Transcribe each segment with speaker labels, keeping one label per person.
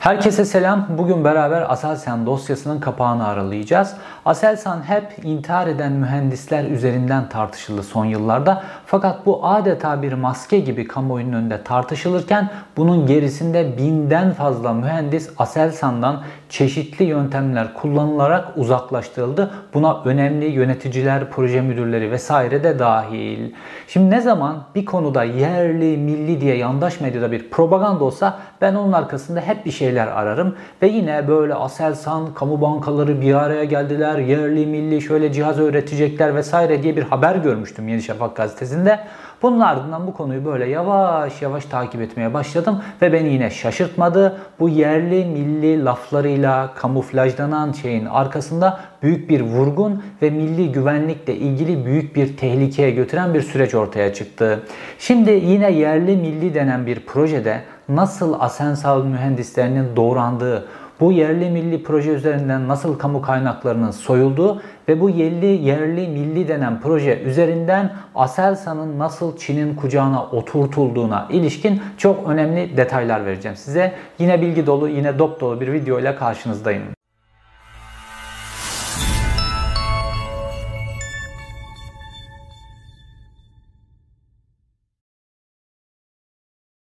Speaker 1: Herkese selam. Bugün beraber Aselsan dosyasının kapağını aralayacağız. Aselsan hep intihar eden mühendisler üzerinden tartışıldı son yıllarda. Fakat bu adeta bir maske gibi kamuoyunun önünde tartışılırken bunun gerisinde binden fazla mühendis Aselsan'dan çeşitli yöntemler kullanılarak uzaklaştırıldı. Buna önemli yöneticiler, proje müdürleri vesaire de dahil. Şimdi ne zaman bir konuda yerli, milli diye yandaş medyada bir propaganda olsa ben onun arkasında hep bir şeyler ararım. Ve yine böyle Aselsan, kamu bankaları bir araya geldiler. Yerli, milli şöyle cihaz öğretecekler vesaire diye bir haber görmüştüm Yeni Şafak gazetesinde. Bunun ardından bu konuyu böyle yavaş yavaş takip etmeye başladım ve beni yine şaşırtmadı. Bu yerli milli laflarıyla kamuflajlanan şeyin arkasında büyük bir vurgun ve milli güvenlikle ilgili büyük bir tehlikeye götüren bir süreç ortaya çıktı. Şimdi yine yerli milli denen bir projede nasıl Asensal mühendislerinin doğrandığı, bu yerli milli proje üzerinden nasıl kamu kaynaklarının soyulduğu ve bu yerli yerli milli denen proje üzerinden Aselsan'ın nasıl Çin'in kucağına oturtulduğuna ilişkin çok önemli detaylar vereceğim size. Yine bilgi dolu, yine dop dolu bir video ile karşınızdayım.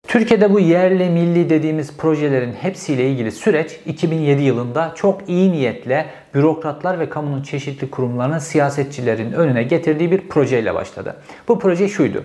Speaker 1: Türkiye'de bu yerli milli dediğimiz projelerin hepsiyle ilgili süreç 2007 yılında çok iyi niyetle bürokratlar ve kamunun çeşitli kurumlarının siyasetçilerin önüne getirdiği bir projeyle başladı. Bu proje şuydu.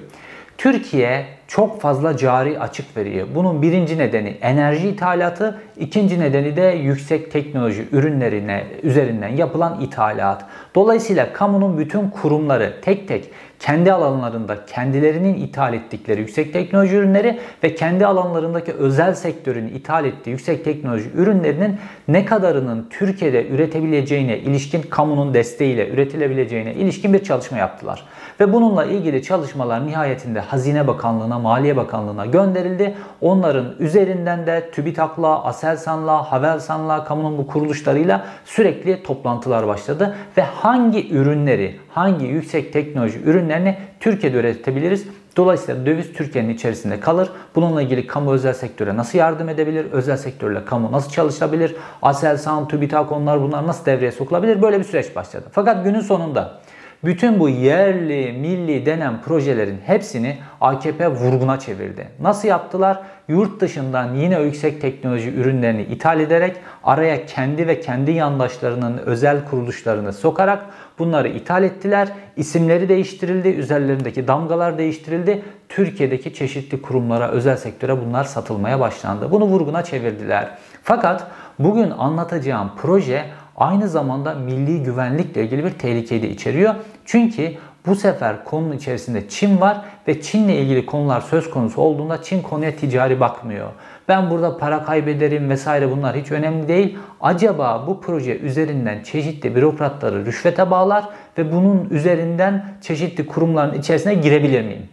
Speaker 1: Türkiye çok fazla cari açık veriyor. Bunun birinci nedeni enerji ithalatı, ikinci nedeni de yüksek teknoloji ürünlerine üzerinden yapılan ithalat. Dolayısıyla kamunun bütün kurumları tek tek kendi alanlarında kendilerinin ithal ettikleri yüksek teknoloji ürünleri ve kendi alanlarındaki özel sektörün ithal ettiği yüksek teknoloji ürünlerinin ne kadarının Türkiye'de üretebileceğine ilişkin kamunun desteğiyle üretilebileceğine ilişkin bir çalışma yaptılar. Ve bununla ilgili çalışmalar nihayetinde Hazine Bakanlığı'na, Maliye Bakanlığı'na gönderildi. Onların üzerinden de TÜBİTAK'la, ASELSAN'la, HAVELSAN'la, kamunun bu kuruluşlarıyla sürekli toplantılar başladı. Ve hangi ürünleri, hangi yüksek teknoloji ürünlerini Türkiye'de üretebiliriz? Dolayısıyla döviz Türkiye'nin içerisinde kalır. Bununla ilgili kamu özel sektöre nasıl yardım edebilir? Özel sektörle kamu nasıl çalışabilir? Aselsan, TÜBİTAK onlar bunlar nasıl devreye sokulabilir? Böyle bir süreç başladı. Fakat günün sonunda bütün bu yerli, milli denen projelerin hepsini AKP vurguna çevirdi. Nasıl yaptılar? Yurt dışından yine yüksek teknoloji ürünlerini ithal ederek araya kendi ve kendi yandaşlarının özel kuruluşlarını sokarak bunları ithal ettiler. İsimleri değiştirildi, üzerlerindeki damgalar değiştirildi. Türkiye'deki çeşitli kurumlara, özel sektöre bunlar satılmaya başlandı. Bunu vurguna çevirdiler. Fakat bugün anlatacağım proje aynı zamanda milli güvenlikle ilgili bir tehlikeyi de içeriyor. Çünkü bu sefer konunun içerisinde Çin var ve Çin'le ilgili konular söz konusu olduğunda Çin konuya ticari bakmıyor. Ben burada para kaybederim vesaire bunlar hiç önemli değil. Acaba bu proje üzerinden çeşitli bürokratları rüşvete bağlar ve bunun üzerinden çeşitli kurumların içerisine girebilir miyim?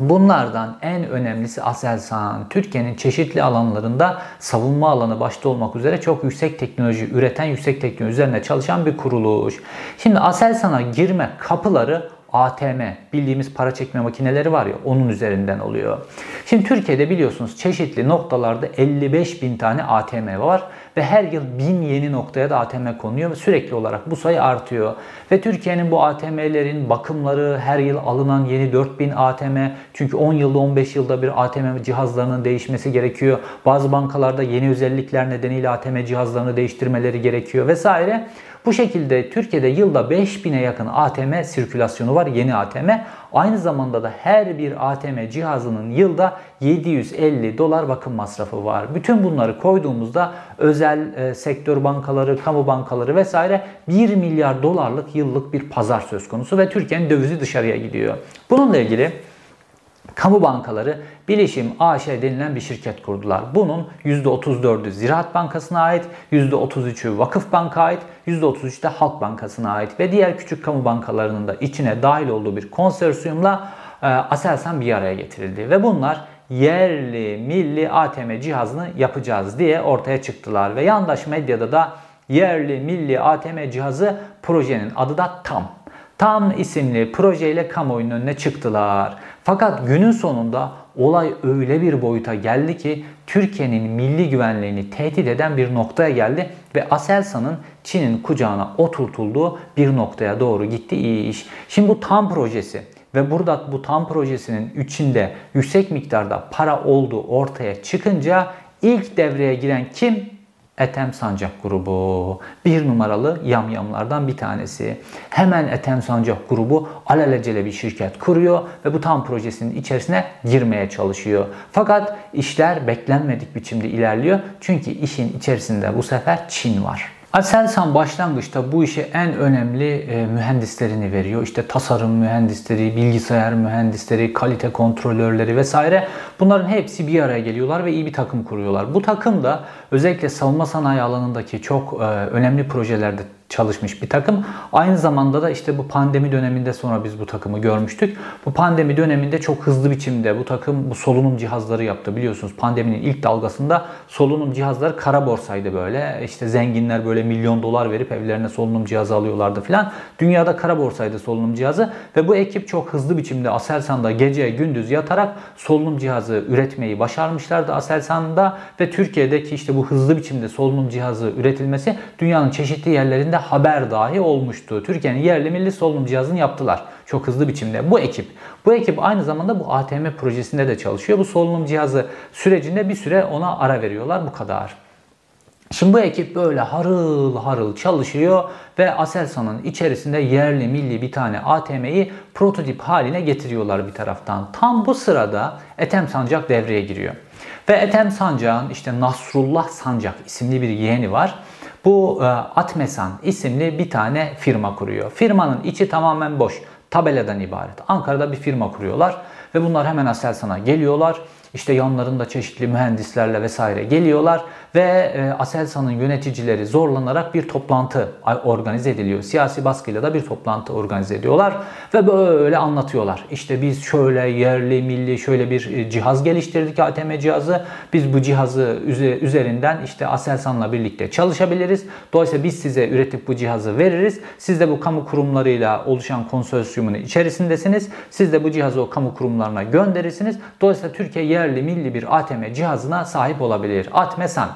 Speaker 1: Bunlardan en önemlisi Aselsan. Türkiye'nin çeşitli alanlarında savunma alanı başta olmak üzere çok yüksek teknoloji üreten, yüksek teknoloji üzerine çalışan bir kuruluş. Şimdi Aselsan'a girme kapıları ATM bildiğimiz para çekme makineleri var ya onun üzerinden oluyor. Şimdi Türkiye'de biliyorsunuz çeşitli noktalarda 55 bin tane ATM var ve her yıl bin yeni noktaya da ATM konuyor ve sürekli olarak bu sayı artıyor. Ve Türkiye'nin bu ATM'lerin bakımları her yıl alınan yeni 4000 ATM çünkü 10 yılda 15 yılda bir ATM cihazlarının değişmesi gerekiyor. Bazı bankalarda yeni özellikler nedeniyle ATM cihazlarını değiştirmeleri gerekiyor vesaire. Bu şekilde Türkiye'de yılda 5000'e yakın ATM sirkülasyonu var, yeni ATM. Aynı zamanda da her bir ATM cihazının yılda 750 dolar bakım masrafı var. Bütün bunları koyduğumuzda özel e, sektör bankaları, kamu bankaları vesaire 1 milyar dolarlık yıllık bir pazar söz konusu ve Türkiye'nin dövizi dışarıya gidiyor. Bununla ilgili kamu bankaları Bilişim AŞ denilen bir şirket kurdular. Bunun %34'ü Ziraat Bankası'na ait, %33'ü Vakıf Bank'a ait, %33'ü de Halk Bankası'na ait ve diğer küçük kamu bankalarının da içine dahil olduğu bir konsorsiyumla e, Aselsan bir araya getirildi. Ve bunlar yerli milli ATM cihazını yapacağız diye ortaya çıktılar. Ve yandaş medyada da yerli milli ATM cihazı projenin adı da TAM. Tam isimli projeyle kamuoyunun önüne çıktılar. Fakat günün sonunda olay öyle bir boyuta geldi ki Türkiye'nin milli güvenliğini tehdit eden bir noktaya geldi ve Aselsan'ın Çin'in kucağına oturtulduğu bir noktaya doğru gitti iyi iş. Şimdi bu tam projesi ve burada bu tam projesinin içinde yüksek miktarda para olduğu ortaya çıkınca ilk devreye giren kim? Ethem Sancak grubu. Bir numaralı yamyamlardan bir tanesi. Hemen Ethem Sancak grubu alelacele bir şirket kuruyor ve bu tam projesinin içerisine girmeye çalışıyor. Fakat işler beklenmedik biçimde ilerliyor. Çünkü işin içerisinde bu sefer Çin var. Aselsan başlangıçta bu işe en önemli e, mühendislerini veriyor. İşte tasarım mühendisleri, bilgisayar mühendisleri, kalite kontrolörleri vesaire. Bunların hepsi bir araya geliyorlar ve iyi bir takım kuruyorlar. Bu takım da özellikle savunma sanayi alanındaki çok e, önemli projelerde çalışmış bir takım. Aynı zamanda da işte bu pandemi döneminde sonra biz bu takımı görmüştük. Bu pandemi döneminde çok hızlı biçimde bu takım bu solunum cihazları yaptı. Biliyorsunuz pandeminin ilk dalgasında solunum cihazları kara borsaydı böyle. İşte zenginler böyle milyon dolar verip evlerine solunum cihazı alıyorlardı filan. Dünyada kara borsaydı solunum cihazı ve bu ekip çok hızlı biçimde Aselsan'da gece gündüz yatarak solunum cihazı üretmeyi başarmışlardı Aselsan'da ve Türkiye'deki işte bu hızlı biçimde solunum cihazı üretilmesi dünyanın çeşitli yerlerinde şeklinde haber dahi olmuştu. Türkiye'nin yerli milli solunum cihazını yaptılar. Çok hızlı biçimde. Bu ekip. Bu ekip aynı zamanda bu ATM projesinde de çalışıyor. Bu solunum cihazı sürecinde bir süre ona ara veriyorlar. Bu kadar. Şimdi bu ekip böyle harıl harıl çalışıyor ve Aselsan'ın içerisinde yerli milli bir tane ATM'yi prototip haline getiriyorlar bir taraftan. Tam bu sırada Ethem Sancak devreye giriyor. Ve Ethem Sancak'ın işte Nasrullah Sancak isimli bir yeğeni var. Bu e, Atmesan isimli bir tane firma kuruyor. Firmanın içi tamamen boş. Tabeladan ibaret. Ankara'da bir firma kuruyorlar ve bunlar hemen Aselsan'a geliyorlar. İşte yanlarında çeşitli mühendislerle vesaire geliyorlar ve e, Aselsan'ın yöneticileri zorlanarak bir toplantı organize ediliyor. Siyasi baskıyla da bir toplantı organize ediyorlar ve böyle anlatıyorlar. İşte biz şöyle yerli milli şöyle bir e, cihaz geliştirdik ATM cihazı. Biz bu cihazı üzerinden işte Aselsan'la birlikte çalışabiliriz. Dolayısıyla biz size üretip bu cihazı veririz. Siz de bu kamu kurumlarıyla oluşan konsorsiyumun içerisindesiniz. Siz de bu cihazı o kamu kurumlarına gönderirsiniz. Dolayısıyla Türkiye yerli milli bir ATM cihazına sahip olabilir. Atmesan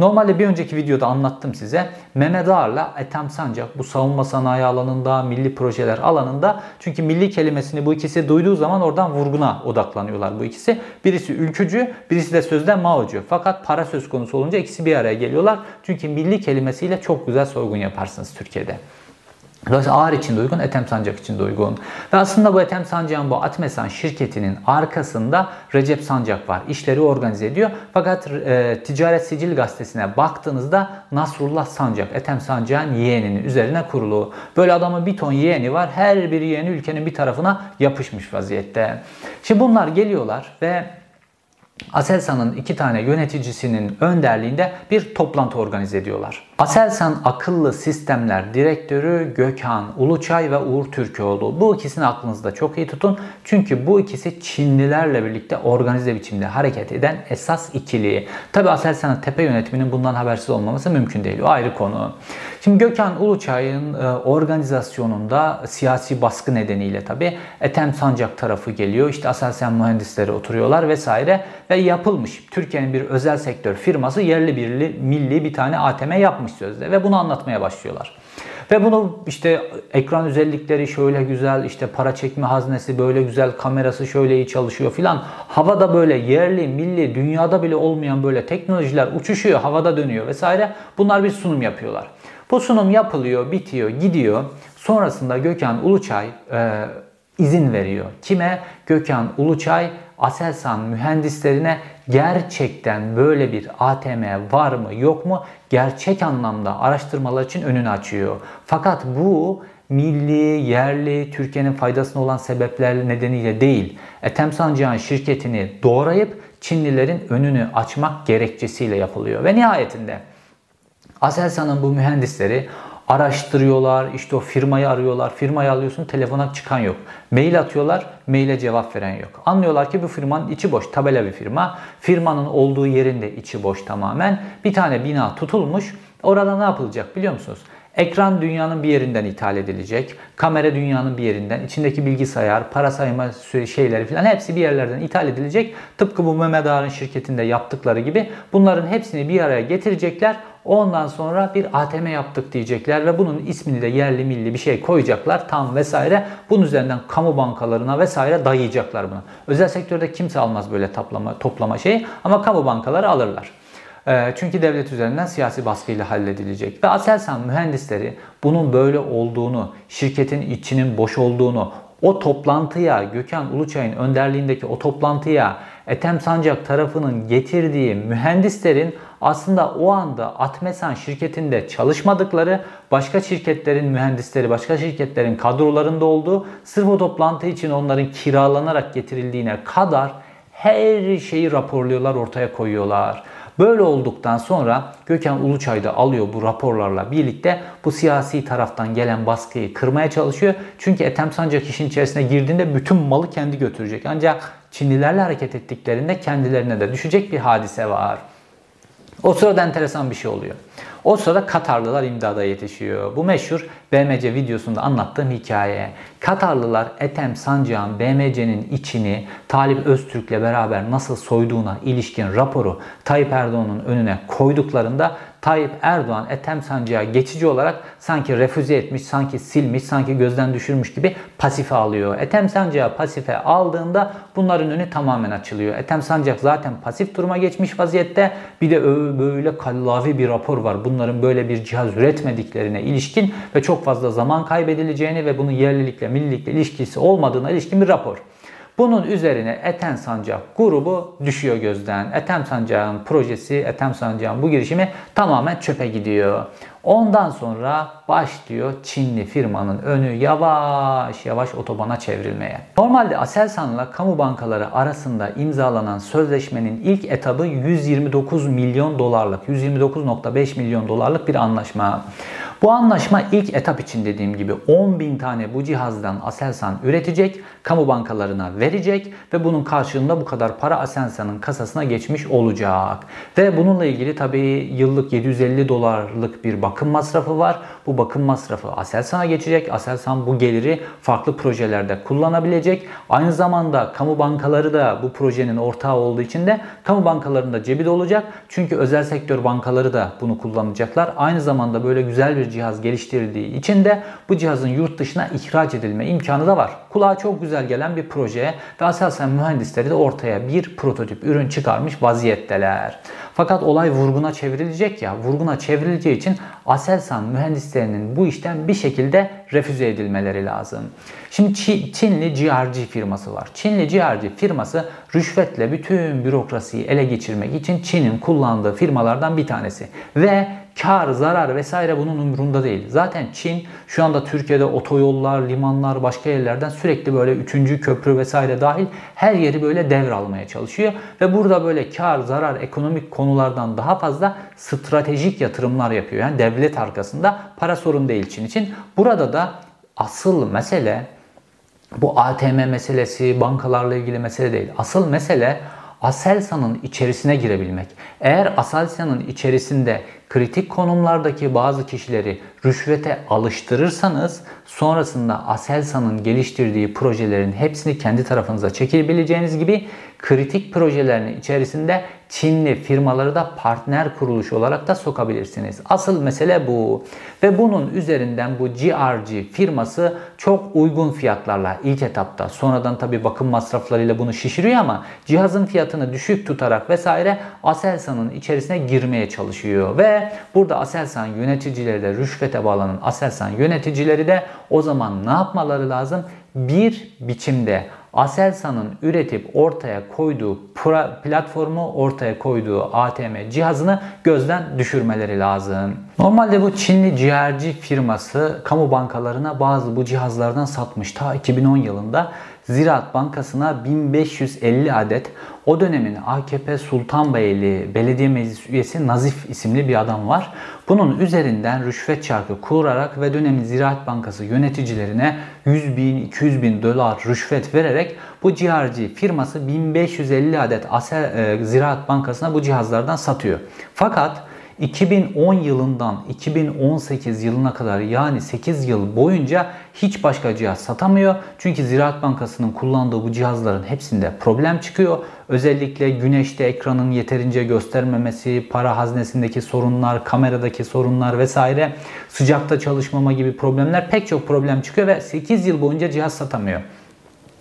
Speaker 1: Normalde bir önceki videoda anlattım size. Mehmet Ağar'la Ethem Sancak bu savunma sanayi alanında, milli projeler alanında çünkü milli kelimesini bu ikisi duyduğu zaman oradan vurguna odaklanıyorlar bu ikisi. Birisi ülkücü, birisi de sözde Mao'cu. Fakat para söz konusu olunca ikisi bir araya geliyorlar. Çünkü milli kelimesiyle çok güzel soygun yaparsınız Türkiye'de. Dolayısıyla ağır için de uygun, Ethem Sancak için de uygun. Ve aslında bu Ethem Sancak'ın bu Atmesan şirketinin arkasında Recep Sancak var. İşleri organize ediyor. Fakat e, Ticaret Sicil Gazetesi'ne baktığınızda Nasrullah Sancak, Ethem Sancak'ın yeğeninin üzerine kurulu. Böyle adamın bir ton yeğeni var. Her bir yeğeni ülkenin bir tarafına yapışmış vaziyette. Şimdi bunlar geliyorlar ve Aselsan'ın iki tane yöneticisinin önderliğinde bir toplantı organize ediyorlar. Aselsan Akıllı Sistemler Direktörü Gökhan Uluçay ve Uğur Türkoğlu. Bu ikisini aklınızda çok iyi tutun. Çünkü bu ikisi Çinlilerle birlikte organize biçimde hareket eden esas ikili. Tabi Aselsan'ın tepe yönetiminin bundan habersiz olmaması mümkün değil. O ayrı konu. Şimdi Gökhan Uluçay'ın e, organizasyonunda siyasi baskı nedeniyle tabi Ethem Sancak tarafı geliyor. İşte Aselsan mühendisleri oturuyorlar vesaire ve yapılmış. Türkiye'nin bir özel sektör firması yerli birli milli bir tane ATM yapmış sözde ve bunu anlatmaya başlıyorlar. Ve bunu işte ekran özellikleri şöyle güzel, işte para çekme haznesi böyle güzel, kamerası şöyle iyi çalışıyor filan. Havada böyle yerli, milli, dünyada bile olmayan böyle teknolojiler uçuşuyor, havada dönüyor vesaire. Bunlar bir sunum yapıyorlar. Bu sunum yapılıyor, bitiyor, gidiyor. Sonrasında Gökhan Uluçay e, izin veriyor. Kime? Gökhan Uluçay Aselsan mühendislerine gerçekten böyle bir ATM var mı yok mu gerçek anlamda araştırmalar için önünü açıyor. Fakat bu milli, yerli, Türkiye'nin faydasına olan sebepler nedeniyle değil. Ethem Sancak'ın şirketini doğrayıp Çinlilerin önünü açmak gerekçesiyle yapılıyor. Ve nihayetinde Aselsan'ın bu mühendisleri araştırıyorlar, işte o firmayı arıyorlar. Firmayı alıyorsun, telefona çıkan yok. Mail atıyorlar, maile cevap veren yok. Anlıyorlar ki bu firmanın içi boş, tabela bir firma. Firmanın olduğu yerin de içi boş tamamen. Bir tane bina tutulmuş. Orada ne yapılacak biliyor musunuz? Ekran dünyanın bir yerinden ithal edilecek. Kamera dünyanın bir yerinden. içindeki bilgisayar, para sayma şeyleri falan hepsi bir yerlerden ithal edilecek. Tıpkı bu Mehmet Ağar'ın şirketinde yaptıkları gibi bunların hepsini bir araya getirecekler. Ondan sonra bir ATM yaptık diyecekler ve bunun ismini de yerli milli bir şey koyacaklar tam vesaire. Bunun üzerinden kamu bankalarına vesaire dayayacaklar bunu. Özel sektörde kimse almaz böyle toplama, toplama şeyi ama kamu bankaları alırlar. Ee, çünkü devlet üzerinden siyasi baskıyla halledilecek. Ve Aselsan mühendisleri bunun böyle olduğunu, şirketin içinin boş olduğunu, o toplantıya Gökhan Uluçay'ın önderliğindeki o toplantıya Ethem Sancak tarafının getirdiği mühendislerin aslında o anda Atmesan şirketinde çalışmadıkları, başka şirketlerin mühendisleri, başka şirketlerin kadrolarında olduğu, sırf o toplantı için onların kiralanarak getirildiğine kadar her şeyi raporluyorlar, ortaya koyuyorlar. Böyle olduktan sonra Gökhan Uluçay da alıyor bu raporlarla birlikte bu siyasi taraftan gelen baskıyı kırmaya çalışıyor. Çünkü Ethem Sancak işin içerisine girdiğinde bütün malı kendi götürecek. Ancak Çinlilerle hareket ettiklerinde kendilerine de düşecek bir hadise var. O sırada enteresan bir şey oluyor. O sırada Katarlılar imdada yetişiyor. Bu meşhur BMC videosunda anlattığım hikaye. Katarlılar Ethem Sancak'ın BMC'nin içini Talip Öztürk'le beraber nasıl soyduğuna ilişkin raporu Tayyip Erdoğan'ın önüne koyduklarında Tayyip Erdoğan Ethem Sancak'a geçici olarak sanki refüze etmiş, sanki silmiş, sanki gözden düşürmüş gibi pasife alıyor. Ethem Sancak'ı pasife aldığında bunların önü tamamen açılıyor. Ethem Sancak zaten pasif duruma geçmiş vaziyette. Bir de böyle kallavi bir rapor var. Bunların böyle bir cihaz üretmediklerine ilişkin ve çok fazla zaman kaybedileceğini ve bunun yerlilikle, millilikle ilişkisi olmadığına ilişkin bir rapor. Bunun üzerine Ethem Sancak grubu düşüyor gözden. Ethem Sancak'ın projesi, Ethem Sancak'ın bu girişimi tamamen çöpe gidiyor. Ondan sonra başlıyor Çinli firmanın önü yavaş yavaş otobana çevrilmeye. Normalde Aselsan'la kamu bankaları arasında imzalanan sözleşmenin ilk etabı 129 milyon dolarlık, 129.5 milyon dolarlık bir anlaşma. Bu anlaşma ilk etap için dediğim gibi 10 bin tane bu cihazdan Aselsan üretecek, kamu bankalarına verecek ve bunun karşılığında bu kadar para Aselsan'ın kasasına geçmiş olacak. Ve bununla ilgili tabii yıllık 750 dolarlık bir bakım masrafı var. Bu bakım masrafı Aselsan'a geçecek. Aselsan bu geliri farklı projelerde kullanabilecek. Aynı zamanda kamu bankaları da bu projenin ortağı olduğu için de kamu bankalarında cebi de olacak. Çünkü özel sektör bankaları da bunu kullanacaklar. Aynı zamanda böyle güzel bir cihaz geliştirildiği için de bu cihazın yurt dışına ihraç edilme imkanı da var. Kulağa çok güzel gelen bir proje ve Aselsan mühendisleri de ortaya bir prototip ürün çıkarmış vaziyetteler. Fakat olay vurguna çevrilecek ya. Vurguna çevrileceği için Aselsan mühendislerinin bu işten bir şekilde refüze edilmeleri lazım. Şimdi Çinli GRG firması var. Çinli GRG firması rüşvetle bütün bürokrasiyi ele geçirmek için Çin'in kullandığı firmalardan bir tanesi. Ve kar, zarar vesaire bunun umurunda değil. Zaten Çin şu anda Türkiye'de otoyollar, limanlar, başka yerlerden sürekli böyle üçüncü köprü vesaire dahil her yeri böyle devralmaya çalışıyor. Ve burada böyle kar, zarar, ekonomik konulardan daha fazla stratejik yatırımlar yapıyor. Yani devlet arkasında para sorun değil Çin için. Burada da asıl mesele bu ATM meselesi, bankalarla ilgili mesele değil. Asıl mesele Aselsan'ın içerisine girebilmek. Eğer Aselsan'ın içerisinde kritik konumlardaki bazı kişileri rüşvete alıştırırsanız sonrasında Aselsan'ın geliştirdiği projelerin hepsini kendi tarafınıza çekebileceğiniz gibi kritik projelerin içerisinde Çinli firmaları da partner kuruluş olarak da sokabilirsiniz. Asıl mesele bu. Ve bunun üzerinden bu GRG firması çok uygun fiyatlarla ilk etapta sonradan tabi bakım masraflarıyla bunu şişiriyor ama cihazın fiyatını düşük tutarak vesaire Aselsan'ın içerisine girmeye çalışıyor. Ve burada Aselsan yöneticileri de rüşvete bağlanan Aselsan yöneticileri de o zaman ne yapmaları lazım? Bir biçimde Aselsan'ın üretip ortaya koyduğu platformu, ortaya koyduğu ATM cihazını gözden düşürmeleri lazım. Normalde bu Çinli ciğerci firması kamu bankalarına bazı bu cihazlardan satmış ta 2010 yılında. Ziraat Bankası'na 1550 adet o dönemin AKP Sultanbeyli Belediye Meclis üyesi Nazif isimli bir adam var. Bunun üzerinden rüşvet çarkı kurarak ve dönemin Ziraat Bankası yöneticilerine 100 bin 200 bin dolar rüşvet vererek bu ciharci firması 1550 adet e, Ziraat Bankası'na bu cihazlardan satıyor. Fakat 2010 yılından 2018 yılına kadar yani 8 yıl boyunca hiç başka cihaz satamıyor. Çünkü Ziraat Bankası'nın kullandığı bu cihazların hepsinde problem çıkıyor. Özellikle güneşte ekranın yeterince göstermemesi, para haznesindeki sorunlar, kameradaki sorunlar vesaire, sıcakta çalışmama gibi problemler pek çok problem çıkıyor ve 8 yıl boyunca cihaz satamıyor.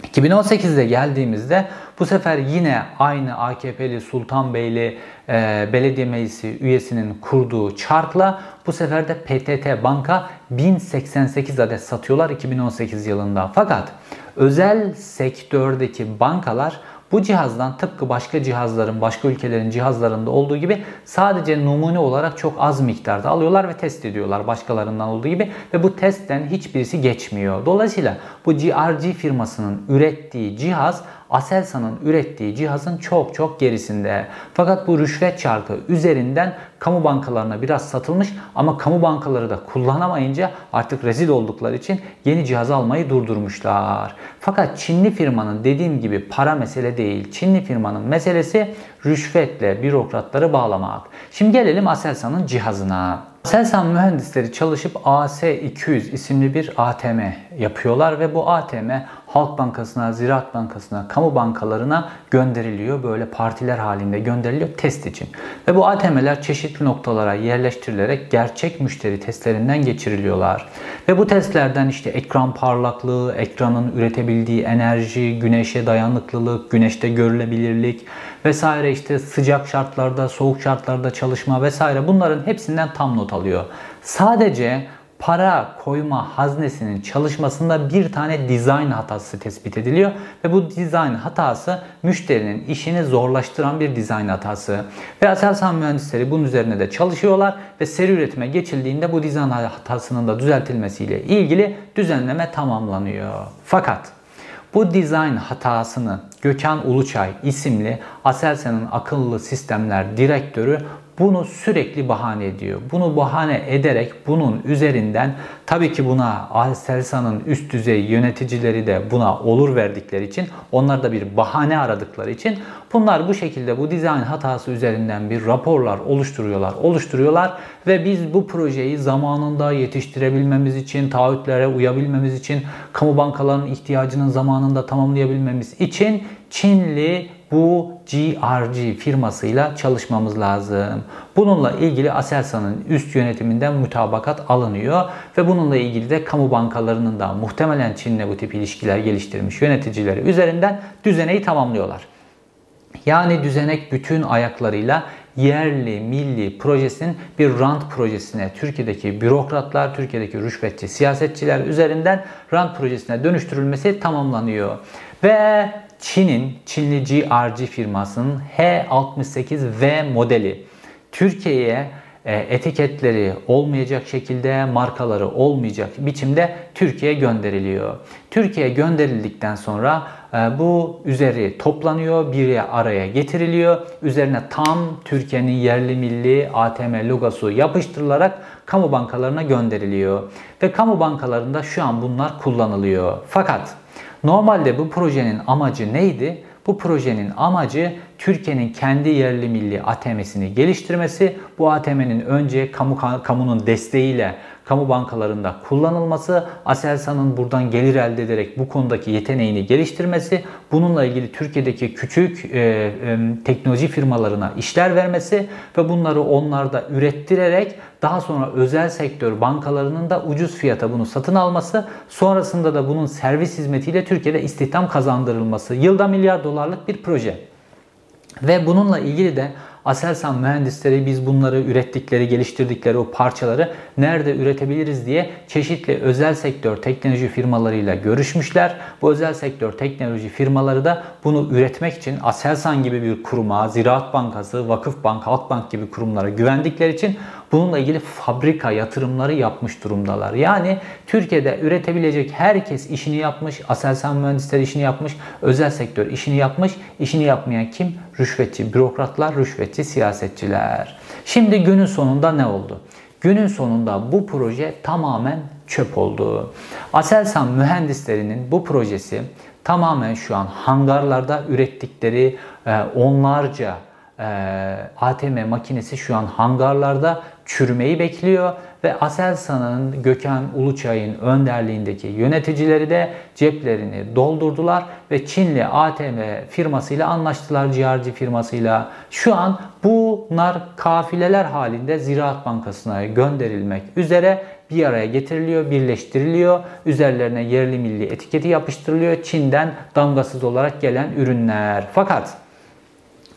Speaker 1: 2018'de geldiğimizde bu sefer yine aynı AKP'li Sultanbeyli e, Belediye Meclisi üyesinin kurduğu çarkla bu sefer de PTT Banka 1088 adet satıyorlar 2018 yılında. Fakat özel sektördeki bankalar bu cihazdan tıpkı başka cihazların, başka ülkelerin cihazlarında olduğu gibi sadece numune olarak çok az miktarda alıyorlar ve test ediyorlar başkalarından olduğu gibi ve bu testten hiçbirisi geçmiyor. Dolayısıyla bu GRG firmasının ürettiği cihaz Aselsan'ın ürettiği cihazın çok çok gerisinde. Fakat bu rüşvet çarkı üzerinden kamu bankalarına biraz satılmış ama kamu bankaları da kullanamayınca artık rezil oldukları için yeni cihaz almayı durdurmuşlar. Fakat Çinli firmanın dediğim gibi para mesele değil. Çinli firmanın meselesi rüşvetle bürokratları bağlamak. Şimdi gelelim Aselsan'ın cihazına. Aselsan mühendisleri çalışıp AS200 isimli bir ATM yapıyorlar ve bu ATM Halk Bankası'na, Ziraat Bankası'na, kamu bankalarına gönderiliyor. Böyle partiler halinde gönderiliyor test için. Ve bu ATM'ler çeşitli noktalara yerleştirilerek gerçek müşteri testlerinden geçiriliyorlar. Ve bu testlerden işte ekran parlaklığı, ekranın üretebildiği enerji, güneşe dayanıklılık, güneşte görülebilirlik vesaire işte sıcak şartlarda, soğuk şartlarda çalışma vesaire bunların hepsinden tam not alıyor. Sadece para koyma haznesinin çalışmasında bir tane dizayn hatası tespit ediliyor ve bu dizayn hatası müşterinin işini zorlaştıran bir dizayn hatası. Ve Aselsan mühendisleri bunun üzerine de çalışıyorlar ve seri üretime geçildiğinde bu dizayn hatasının da düzeltilmesiyle ilgili düzenleme tamamlanıyor. Fakat bu dizayn hatasını Gökhan Uluçay isimli Aselsan'ın akıllı sistemler direktörü bunu sürekli bahane ediyor. Bunu bahane ederek bunun üzerinden tabii ki buna Aselsan'ın üst düzey yöneticileri de buna olur verdikleri için onlar da bir bahane aradıkları için bunlar bu şekilde bu dizayn hatası üzerinden bir raporlar oluşturuyorlar, oluşturuyorlar ve biz bu projeyi zamanında yetiştirebilmemiz için, taahhütlere uyabilmemiz için, kamu bankalarının ihtiyacının zamanında tamamlayabilmemiz için Çinli bu GRG firmasıyla çalışmamız lazım. Bununla ilgili Aselsan'ın üst yönetiminden mütabakat alınıyor ve bununla ilgili de kamu bankalarının da muhtemelen Çin'le bu tip ilişkiler geliştirmiş yöneticileri üzerinden düzeneyi tamamlıyorlar. Yani düzenek bütün ayaklarıyla yerli milli projesinin bir rant projesine Türkiye'deki bürokratlar, Türkiye'deki rüşvetçi siyasetçiler üzerinden rant projesine dönüştürülmesi tamamlanıyor. Ve Çin'in, Çinli GRG firmasının H68V modeli Türkiye'ye e, etiketleri olmayacak şekilde, markaları olmayacak biçimde Türkiye'ye gönderiliyor. Türkiye'ye gönderildikten sonra e, bu üzeri toplanıyor, bir araya getiriliyor. Üzerine tam Türkiye'nin yerli milli ATM logosu yapıştırılarak kamu bankalarına gönderiliyor. Ve kamu bankalarında şu an bunlar kullanılıyor. Fakat Normalde bu projenin amacı neydi? Bu projenin amacı Türkiye'nin kendi yerli milli ATM'sini geliştirmesi. Bu ATM'nin önce kamu kamunun desteğiyle kamu bankalarında kullanılması, Aselsan'ın buradan gelir elde ederek bu konudaki yeteneğini geliştirmesi, bununla ilgili Türkiye'deki küçük e, e, teknoloji firmalarına işler vermesi ve bunları onlarda ürettirerek daha sonra özel sektör bankalarının da ucuz fiyata bunu satın alması, sonrasında da bunun servis hizmetiyle Türkiye'de istihdam kazandırılması. Yılda milyar dolarlık bir proje. Ve bununla ilgili de Aselsan mühendisleri biz bunları ürettikleri, geliştirdikleri o parçaları nerede üretebiliriz diye çeşitli özel sektör teknoloji firmalarıyla görüşmüşler. Bu özel sektör teknoloji firmaları da bunu üretmek için Aselsan gibi bir kuruma, Ziraat Bankası, Vakıf Bank, Halkbank gibi kurumlara güvendikleri için bununla ilgili fabrika yatırımları yapmış durumdalar. Yani Türkiye'de üretebilecek herkes işini yapmış, Aselsan mühendisleri işini yapmış, özel sektör işini yapmış. İşini yapmayan kim? Rüşvetçi, bürokratlar, rüşvetçi, siyasetçiler. Şimdi günün sonunda ne oldu? Günün sonunda bu proje tamamen çöp oldu. Aselsan mühendislerinin bu projesi tamamen şu an hangarlarda ürettikleri e, onlarca ATM makinesi şu an hangarlarda çürümeyi bekliyor ve Aselsan'ın Gökhan Uluçay'ın önderliğindeki yöneticileri de ceplerini doldurdular ve Çinli ATM firmasıyla anlaştılar ciğerci firmasıyla. Şu an bunlar kafileler halinde Ziraat Bankası'na gönderilmek üzere bir araya getiriliyor, birleştiriliyor. Üzerlerine yerli milli etiketi yapıştırılıyor. Çin'den damgasız olarak gelen ürünler. Fakat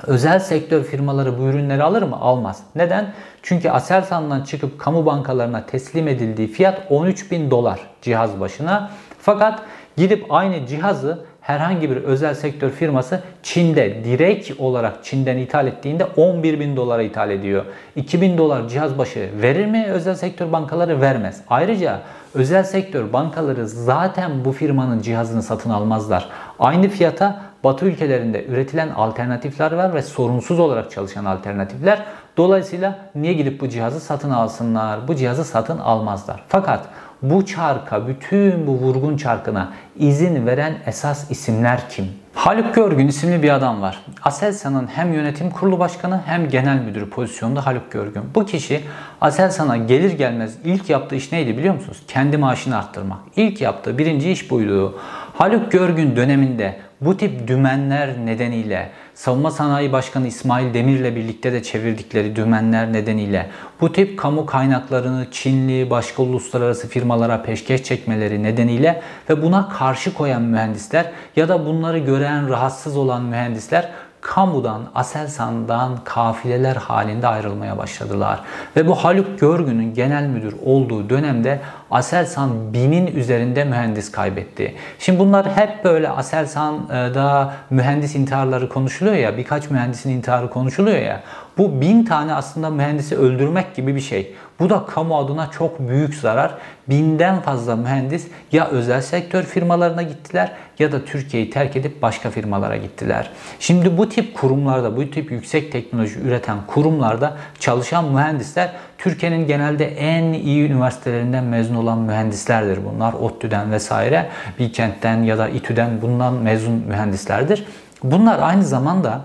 Speaker 1: Özel sektör firmaları bu ürünleri alır mı? Almaz. Neden? Çünkü Aselsan'dan çıkıp kamu bankalarına teslim edildiği fiyat 13 bin dolar cihaz başına. Fakat gidip aynı cihazı herhangi bir özel sektör firması Çin'de direkt olarak Çin'den ithal ettiğinde 11 bin dolara ithal ediyor. 2000 dolar cihaz başı verir mi? Özel sektör bankaları vermez. Ayrıca özel sektör bankaları zaten bu firmanın cihazını satın almazlar. Aynı fiyata Batı ülkelerinde üretilen alternatifler var ve sorunsuz olarak çalışan alternatifler. Dolayısıyla niye gidip bu cihazı satın alsınlar? Bu cihazı satın almazlar. Fakat bu çarka, bütün bu vurgun çarkına izin veren esas isimler kim? Haluk Görgün isimli bir adam var. Aselsan'ın hem yönetim kurulu başkanı hem genel müdürü pozisyonunda Haluk Görgün. Bu kişi Aselsan'a gelir gelmez ilk yaptığı iş neydi biliyor musunuz? Kendi maaşını arttırmak. İlk yaptığı birinci iş buydu. Haluk Görgün döneminde bu tip dümenler nedeniyle Savunma Sanayi Başkanı İsmail Demir'le birlikte de çevirdikleri dümenler nedeniyle bu tip kamu kaynaklarını Çinli başka uluslararası firmalara peşkeş çekmeleri nedeniyle ve buna karşı koyan mühendisler ya da bunları gören rahatsız olan mühendisler kamudan, Aselsan'dan kafileler halinde ayrılmaya başladılar. Ve bu Haluk Görgün'ün genel müdür olduğu dönemde Aselsan binin üzerinde mühendis kaybetti. Şimdi bunlar hep böyle Aselsan'da mühendis intiharları konuşuluyor ya, birkaç mühendisin intiharı konuşuluyor ya. Bu bin tane aslında mühendisi öldürmek gibi bir şey. Bu da kamu adına çok büyük zarar. Binden fazla mühendis ya özel sektör firmalarına gittiler ya da Türkiye'yi terk edip başka firmalara gittiler. Şimdi bu tip kurumlarda, bu tip yüksek teknoloji üreten kurumlarda çalışan mühendisler Türkiye'nin genelde en iyi üniversitelerinden mezun olan mühendislerdir bunlar. ODTÜ'den vesaire, Bilkent'ten ya da İTÜ'den bundan mezun mühendislerdir. Bunlar aynı zamanda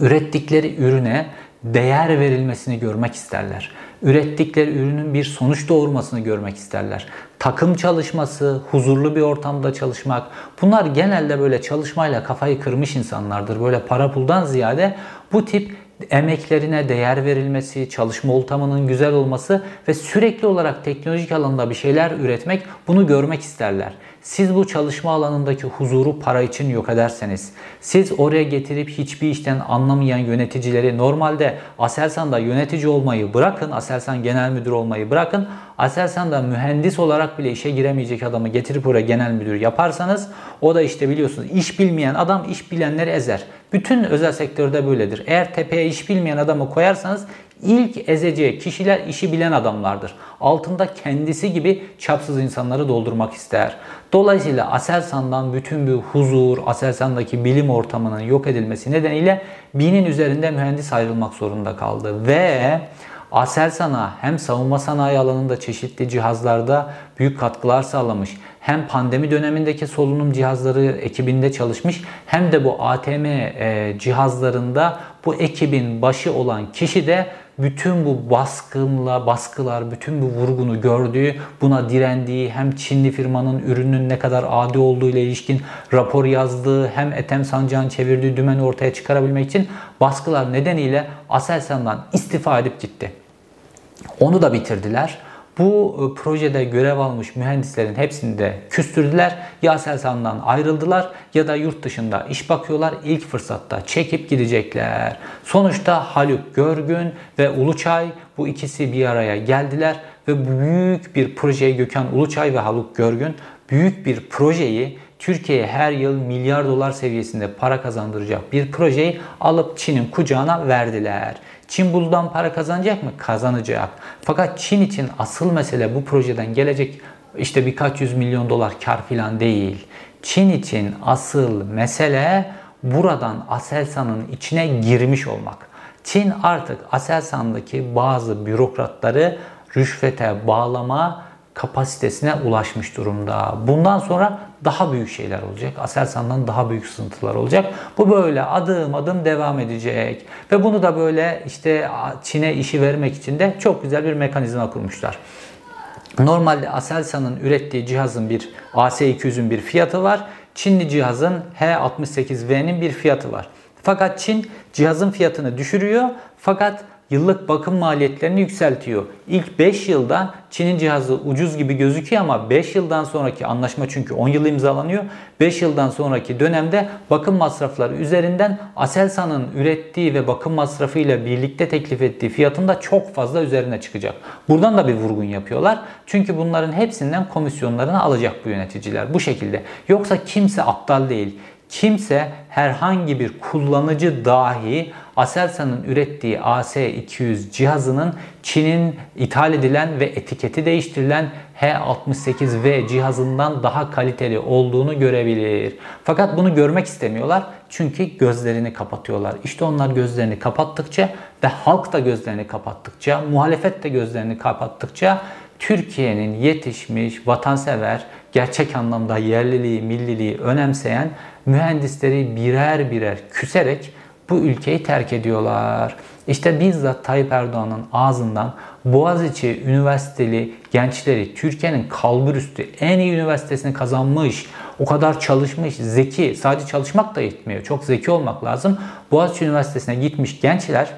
Speaker 1: ürettikleri ürüne değer verilmesini görmek isterler. Ürettikleri ürünün bir sonuç doğurmasını görmek isterler. Takım çalışması, huzurlu bir ortamda çalışmak. Bunlar genelde böyle çalışmayla kafayı kırmış insanlardır. Böyle para puldan ziyade bu tip emeklerine değer verilmesi, çalışma ortamının güzel olması ve sürekli olarak teknolojik alanda bir şeyler üretmek bunu görmek isterler. Siz bu çalışma alanındaki huzuru para için yok ederseniz, siz oraya getirip hiçbir işten anlamayan yöneticileri normalde Aselsan'da yönetici olmayı bırakın, Aselsan genel müdür olmayı bırakın, Aselsan'da mühendis olarak bile işe giremeyecek adamı getirip oraya genel müdür yaparsanız o da işte biliyorsunuz iş bilmeyen adam iş bilenleri ezer. Bütün özel sektörde böyledir. Eğer tepeye iş bilmeyen adamı koyarsanız ilk ezeceği kişiler işi bilen adamlardır. Altında kendisi gibi çapsız insanları doldurmak ister. Dolayısıyla Aselsan'dan bütün bir huzur, Aselsan'daki bilim ortamının yok edilmesi nedeniyle binin üzerinde mühendis ayrılmak zorunda kaldı. Ve Aselsan'a hem savunma sanayi alanında çeşitli cihazlarda büyük katkılar sağlamış hem pandemi dönemindeki solunum cihazları ekibinde çalışmış hem de bu ATM e, cihazlarında bu ekibin başı olan kişi de bütün bu baskınla baskılar, bütün bu vurgunu gördüğü, buna direndiği, hem Çinli firmanın ürünün ne kadar adi olduğu ile ilişkin rapor yazdığı, hem Ethem Sancak'ın çevirdiği dümeni ortaya çıkarabilmek için baskılar nedeniyle Aselsan'dan istifa edip gitti. Onu da bitirdiler. Bu e, projede görev almış mühendislerin hepsini de küstürdüler. Ya Aselsan'dan ayrıldılar ya da yurt dışında iş bakıyorlar. İlk fırsatta çekip gidecekler. Sonuçta Haluk Görgün ve Uluçay bu ikisi bir araya geldiler ve büyük bir projeyi Gökhan Uluçay ve Haluk Görgün büyük bir projeyi Türkiye'ye her yıl milyar dolar seviyesinde para kazandıracak bir projeyi alıp Çin'in kucağına verdiler. Çin bundan para kazanacak mı? Kazanacak. Fakat Çin için asıl mesele bu projeden gelecek işte birkaç yüz milyon dolar kar filan değil. Çin için asıl mesele buradan Aselsan'ın içine girmiş olmak. Çin artık Aselsan'daki bazı bürokratları rüşvete bağlama kapasitesine ulaşmış durumda. Bundan sonra daha büyük şeyler olacak. Aselsan'dan daha büyük sızıntılar olacak. Bu böyle adım adım devam edecek. Ve bunu da böyle işte Çin'e işi vermek için de çok güzel bir mekanizma kurmuşlar. Normalde Aselsan'ın ürettiği cihazın bir AS200'ün bir fiyatı var. Çinli cihazın H68V'nin bir fiyatı var. Fakat Çin cihazın fiyatını düşürüyor fakat yıllık bakım maliyetlerini yükseltiyor. İlk 5 yılda Çin'in cihazı ucuz gibi gözüküyor ama 5 yıldan sonraki anlaşma çünkü 10 yıl imzalanıyor. 5 yıldan sonraki dönemde bakım masrafları üzerinden Aselsan'ın ürettiği ve bakım masrafı ile birlikte teklif ettiği fiyatın da çok fazla üzerine çıkacak. Buradan da bir vurgun yapıyorlar. Çünkü bunların hepsinden komisyonlarını alacak bu yöneticiler bu şekilde. Yoksa kimse aptal değil kimse herhangi bir kullanıcı dahi Aselsan'ın ürettiği AS200 cihazının Çin'in ithal edilen ve etiketi değiştirilen H68V cihazından daha kaliteli olduğunu görebilir. Fakat bunu görmek istemiyorlar çünkü gözlerini kapatıyorlar. İşte onlar gözlerini kapattıkça ve halk da gözlerini kapattıkça, muhalefet de gözlerini kapattıkça Türkiye'nin yetişmiş, vatansever, gerçek anlamda yerliliği, milliliği önemseyen mühendisleri birer birer küserek bu ülkeyi terk ediyorlar. İşte bizzat Tayyip Erdoğan'ın ağzından Boğaziçi Üniversiteli gençleri Türkiye'nin kalburüstü en iyi üniversitesini kazanmış, o kadar çalışmış, zeki, sadece çalışmak da yetmiyor. Çok zeki olmak lazım. Boğaziçi Üniversitesi'ne gitmiş gençler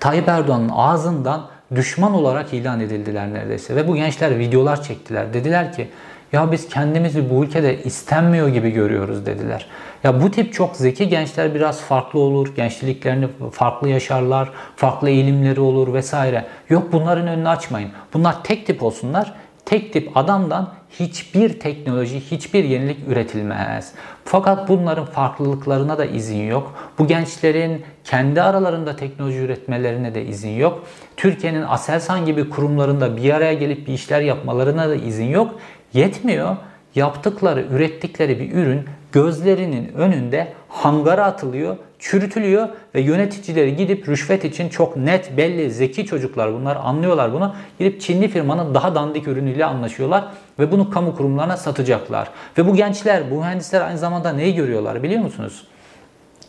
Speaker 1: Tayyip Erdoğan'ın ağzından düşman olarak ilan edildiler neredeyse. Ve bu gençler videolar çektiler. Dediler ki ya biz kendimizi bu ülkede istenmiyor gibi görüyoruz dediler. Ya bu tip çok zeki gençler biraz farklı olur. Gençliklerini farklı yaşarlar. Farklı eğilimleri olur vesaire. Yok bunların önünü açmayın. Bunlar tek tip olsunlar. Tek tip adamdan hiçbir teknoloji, hiçbir yenilik üretilmez. Fakat bunların farklılıklarına da izin yok. Bu gençlerin kendi aralarında teknoloji üretmelerine de izin yok. Türkiye'nin Aselsan gibi kurumlarında bir araya gelip bir işler yapmalarına da izin yok. Yetmiyor. Yaptıkları, ürettikleri bir ürün gözlerinin önünde hangara atılıyor, çürütülüyor ve yöneticileri gidip rüşvet için çok net, belli, zeki çocuklar bunlar anlıyorlar bunu. Gidip Çinli firmanın daha dandik ürünüyle anlaşıyorlar ve bunu kamu kurumlarına satacaklar. Ve bu gençler, bu mühendisler aynı zamanda neyi görüyorlar biliyor musunuz?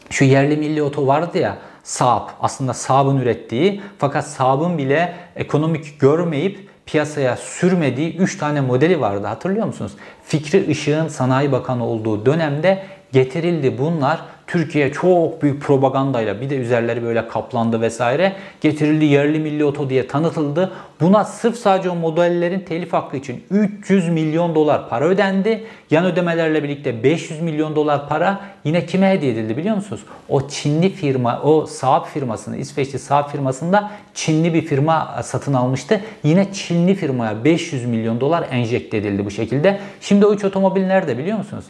Speaker 1: Şu yerli milli oto vardı ya Saab aslında Saab'ın ürettiği fakat Saab'ın bile ekonomik görmeyip piyasaya sürmediği 3 tane modeli vardı hatırlıyor musunuz? Fikri Işık'ın Sanayi Bakanı olduğu dönemde getirildi bunlar. Türkiye çok büyük propagandayla bir de üzerleri böyle kaplandı vesaire getirildi yerli milli oto diye tanıtıldı. Buna sırf sadece o modellerin telif hakkı için 300 milyon dolar para ödendi. Yan ödemelerle birlikte 500 milyon dolar para yine kime hediye edildi biliyor musunuz? O Çinli firma, o Saab firmasını, İsveçli Saab firmasında Çinli bir firma satın almıştı. Yine Çinli firmaya 500 milyon dolar enjekte edildi bu şekilde. Şimdi o üç otomobil nerede biliyor musunuz?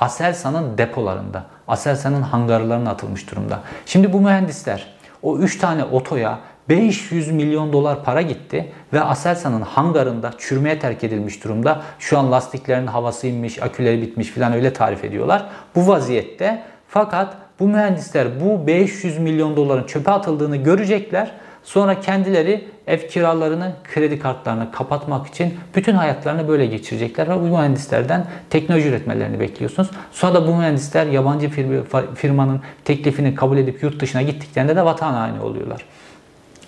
Speaker 1: Aselsan'ın depolarında, Aselsan'ın hangarlarına atılmış durumda. Şimdi bu mühendisler o 3 tane otoya 500 milyon dolar para gitti ve Aselsan'ın hangarında çürümeye terk edilmiş durumda. Şu an lastiklerin havası inmiş, aküleri bitmiş filan öyle tarif ediyorlar. Bu vaziyette fakat bu mühendisler bu 500 milyon doların çöpe atıldığını görecekler. Sonra kendileri ev kiralarını, kredi kartlarını kapatmak için bütün hayatlarını böyle geçirecekler ve bu mühendislerden teknoloji üretmelerini bekliyorsunuz. Sonra da bu mühendisler yabancı firmanın teklifini kabul edip yurt dışına gittiklerinde de vatan haini oluyorlar.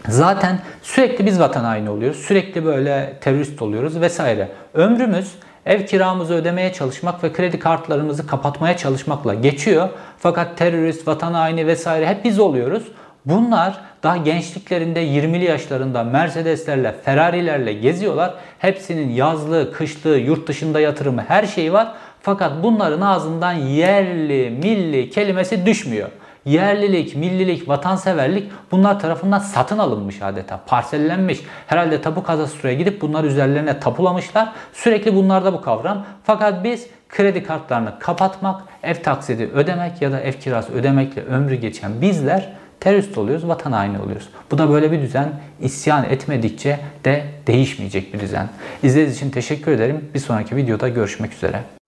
Speaker 1: Zaten sürekli biz vatan haini oluyoruz. Sürekli böyle terörist oluyoruz vesaire. Ömrümüz ev kiramızı ödemeye çalışmak ve kredi kartlarımızı kapatmaya çalışmakla geçiyor. Fakat terörist, vatan haini vesaire hep biz oluyoruz. Bunlar daha gençliklerinde 20'li yaşlarında Mercedeslerle, Ferrari'lerle geziyorlar. Hepsinin yazlığı, kışlığı, yurt dışında yatırımı her şeyi var. Fakat bunların ağzından yerli, milli kelimesi düşmüyor. Yerlilik, millilik, vatanseverlik bunlar tarafından satın alınmış adeta. Parsellenmiş. Herhalde tapu kadastroya gidip bunlar üzerlerine tapulamışlar. Sürekli bunlarda bu kavram. Fakat biz kredi kartlarını kapatmak, ev taksidi ödemek ya da ev kirası ödemekle ömrü geçen bizler terörist oluyoruz, vatan haini oluyoruz. Bu da böyle bir düzen isyan etmedikçe de değişmeyecek bir düzen. İzlediğiniz için teşekkür ederim. Bir sonraki videoda görüşmek üzere.